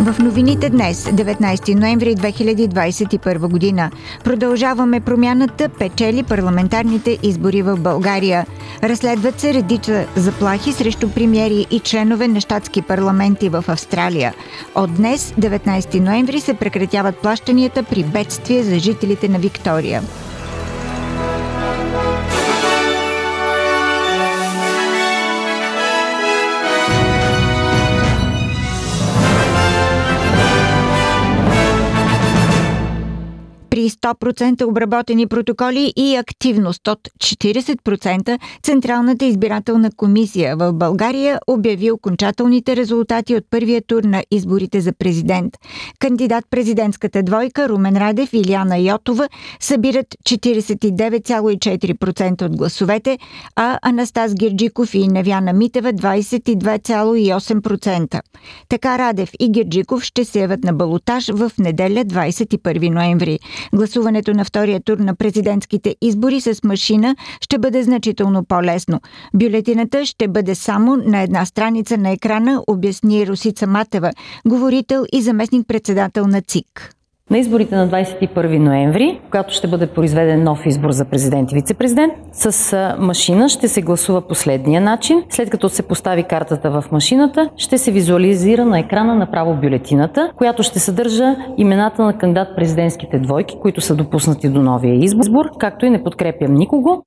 В новините днес, 19 ноември 2021 година, продължаваме промяната, печели парламентарните избори в България. Разследват се редица заплахи срещу премиери и членове на щатски парламенти в Австралия. От днес, 19 ноември, се прекратяват плащанията при бедствие за жителите на Виктория. При 100% обработени протоколи и активност от 40%, Централната избирателна комисия в България обяви окончателните резултати от първия тур на изборите за президент. Кандидат президентската двойка Румен Радев и Иляна Йотова събират 49,4% от гласовете, а Анастас Герджиков и Невяна Митева 22,8%. Така Радев и Герджиков ще се явят на балотаж в неделя 21 ноември. Гласуването на втория тур на президентските избори с машина ще бъде значително по-лесно. Бюлетината ще бъде само на една страница на екрана, обясни Русица Матева, говорител и заместник-председател на ЦИК. На изборите на 21 ноември, когато ще бъде произведен нов избор за президент и вице-президент, с машина ще се гласува последния начин. След като се постави картата в машината, ще се визуализира на екрана направо бюлетината, която ще съдържа имената на кандидат президентските двойки, които са допуснати до новия избор, както и не подкрепям никого.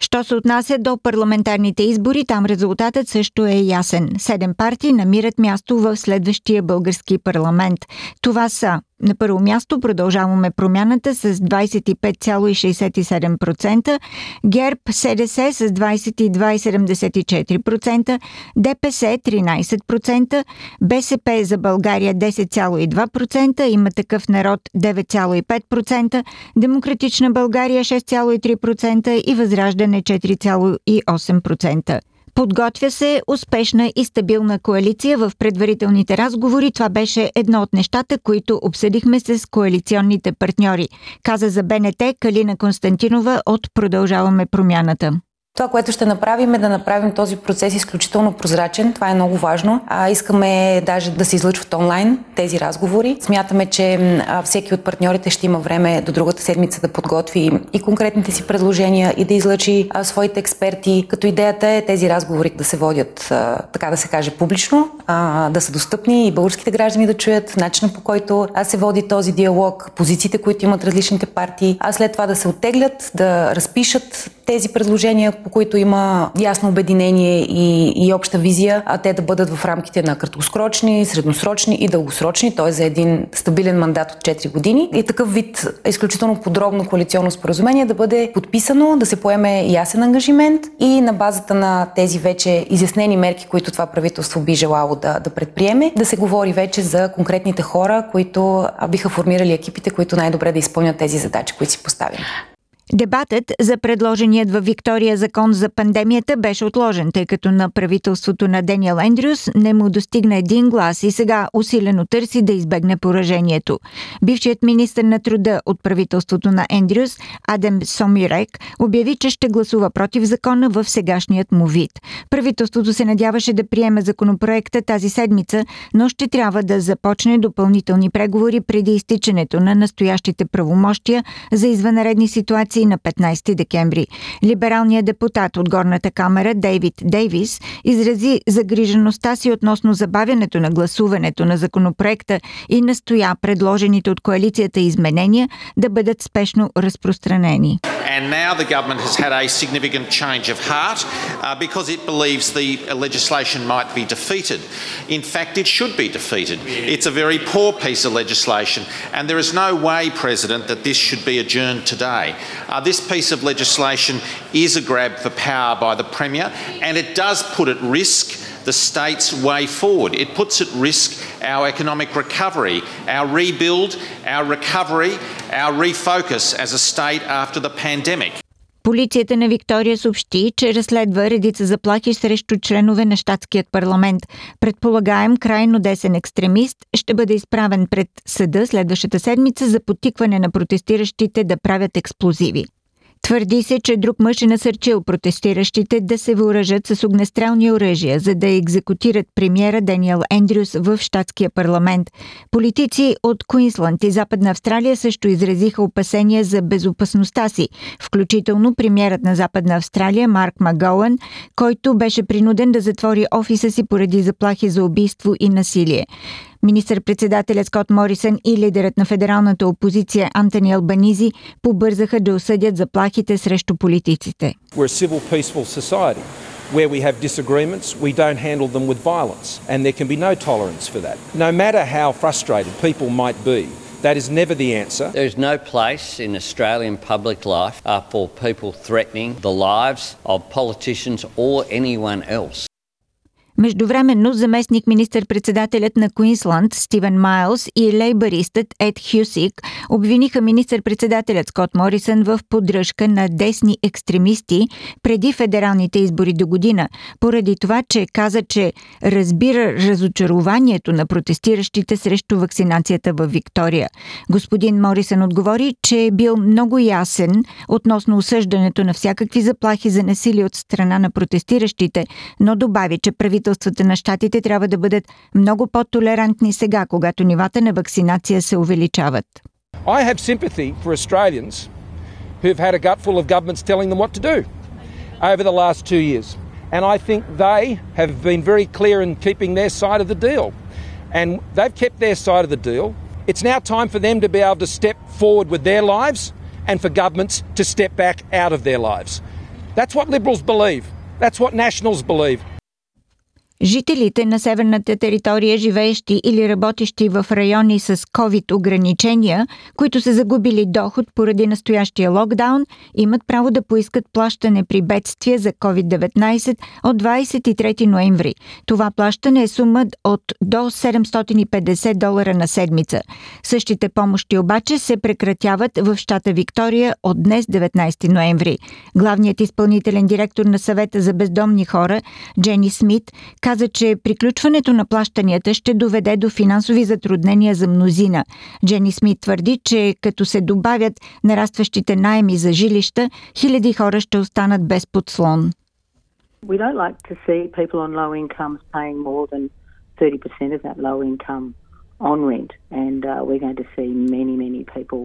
Що се отнася до парламентарните избори, там резултатът също е ясен. Седем партии намират място в следващия български парламент. Това са на първо място продължаваме промяната с 25,67%, ГЕРБ СДС с 22,74%, ДПС 13%, БСП за България 10,2%, има такъв народ 9,5%, Демократична България 6,3% и Възраждане 4,8%. Подготвя се успешна и стабилна коалиция в предварителните разговори. Това беше едно от нещата, които обсъдихме с коалиционните партньори, каза за БНТ Калина Константинова от Продължаваме промяната. Това, което ще направим е да направим този процес изключително прозрачен. Това е много важно. А, искаме даже да се излъчват онлайн тези разговори. Смятаме, че а, всеки от партньорите ще има време до другата седмица да подготви и конкретните си предложения и да излъчи а, своите експерти. Като идеята е тези разговори да се водят, а, така да се каже, публично, а, да са достъпни и българските граждани да чуят начина по който а, се води този диалог, позициите, които имат различните партии, а след това да се оттеглят, да разпишат тези предложения, по които има ясно обединение и, и обща визия, а те да бъдат в рамките на краткосрочни, средносрочни и дългосрочни, т.е. за един стабилен мандат от 4 години. И такъв вид изключително подробно коалиционно споразумение да бъде подписано, да се поеме ясен ангажимент и на базата на тези вече изяснени мерки, които това правителство би желало да, да предприеме, да се говори вече за конкретните хора, които биха формирали екипите, които най-добре да изпълнят тези задачи, които си поставим. Дебатът за предложеният във Виктория закон за пандемията беше отложен, тъй като на правителството на Дениел Ендрюс не му достигна един глас и сега усилено търси да избегне поражението. Бившият министр на труда от правителството на Ендрюс, Адем Сомирек, обяви, че ще гласува против закона в сегашният му вид. Правителството се надяваше да приеме законопроекта тази седмица, но ще трябва да започне допълнителни преговори преди изтичането на настоящите правомощия за извънредни ситуации на 15 декември. Либералният депутат от горната камера Дейвид Дейвис изрази загрижеността си относно забавянето на гласуването на законопроекта и настоя предложените от коалицията изменения да бъдат спешно разпространени. And now the government has had a significant change of heart uh, because it believes the legislation might be defeated. In fact, it should be defeated. It's a very poor piece of legislation, and there is no way, President, that this should be adjourned today. Uh, this piece of legislation is a grab for power by the Premier, and it does put at risk the state's way forward. It puts at risk our economic recovery, our rebuild, our recovery, our refocus as a state after the pandemic. Полицията на Виктория съобщи, че разследва редица заплахи срещу членове на щатският парламент. Предполагаем крайно десен екстремист ще бъде изправен пред съда следващата седмица за потикване на протестиращите да правят експлозиви. Твърди се, че друг мъж е насърчил протестиращите да се въоръжат с огнестрелни оръжия, за да екзекутират премиера Даниел Ендрюс в щатския парламент. Политици от Куинсланд и Западна Австралия също изразиха опасения за безопасността си, включително премиерът на Западна Австралия Марк Магоуън, който беше принуден да затвори офиса си поради заплахи за убийство и насилие. Министър-председателят Скот Морисън и лидерът на федералната опозиция Антони Албанизи побързаха да осъдят заплахите срещу политиците. Where we have disagreements, we don't handle them with violence, and there can be no tolerance for that. No matter how frustrated people might be, that is never the answer. There is no place in Australian public life uh, for people threatening the lives of politicians or anyone else. Междувременно заместник министър-председателят на Куинсланд Стивен Майлз и лейбаристът Ед Хюсик обвиниха министър-председателят Скот Морисън в поддръжка на десни екстремисти преди федералните избори до година, поради това, че каза, че разбира разочарованието на протестиращите срещу вакцинацията в Виктория. Господин Морисън отговори, че е бил много ясен относно осъждането на всякакви заплахи за насилие от страна на протестиращите, но добави, че правителството правителствата на щатите трябва да бъдат много по-толерантни сега, когато нивата на вакцинация се увеличават. I have sympathy for Australians who've had a gutful of governments telling them what to do over the last two years. And I think they have been very clear in keeping their side of the deal. And they've kept their side of the deal. It's now time for them to be able to step forward with their lives and for governments to step back out of their lives. That's what Liberals believe. That's what Nationals believe. Жителите на северната територия, живеещи или работещи в райони с COVID ограничения, които са загубили доход поради настоящия локдаун, имат право да поискат плащане при бедствие за COVID-19 от 23 ноември. Това плащане е сума от до 750 долара на седмица. Същите помощи обаче се прекратяват в щата Виктория от днес 19 ноември. Главният изпълнителен директор на съвета за бездомни хора, Джени Смит, каза, че приключването на плащанията ще доведе до финансови затруднения за мнозина. Джени Смит твърди, че като се добавят нарастващите найеми за жилища, хиляди хора ще останат без подслон. We don't like to see people on low incomes paying more than 30% of that low income on rent, and uh, we're going to see many, many people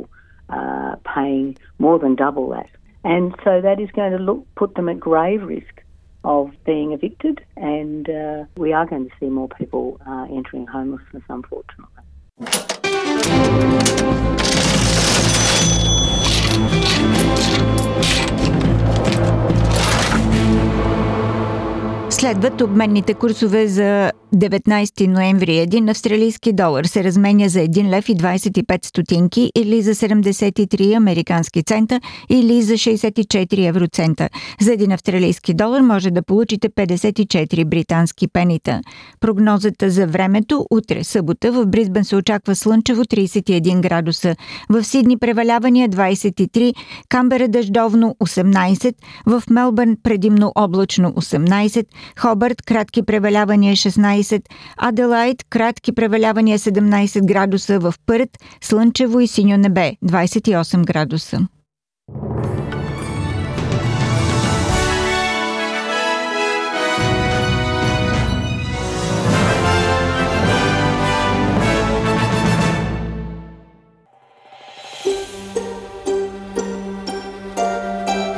uh, paying more than double that. And so that is going to look, put them at grave risk of being evicted, and uh, we are going to see more people uh, entering homelessness, unfortunately. Следват обменните курсове за 19 ноември. Един австралийски долар се разменя за 1 лев и 25 стотинки или за 73 американски цента или за 64 евроцента. За един австралийски долар може да получите 54 британски пенита. Прогнозата за времето утре, събота, в Бризбен се очаква слънчево 31 градуса. В Сидни превалявания 23, Камбера дъждовно 18, в Мелбърн предимно облачно 18, Хобърт кратки превалявания 16, Аделайт кратки превалявания 17 градуса в Пърт, слънчево и синьо небе 28 градуса.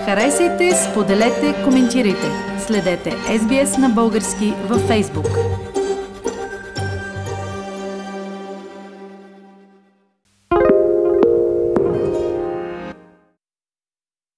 Харесайте, споделете, коментирайте. Следете SBS на български във Facebook.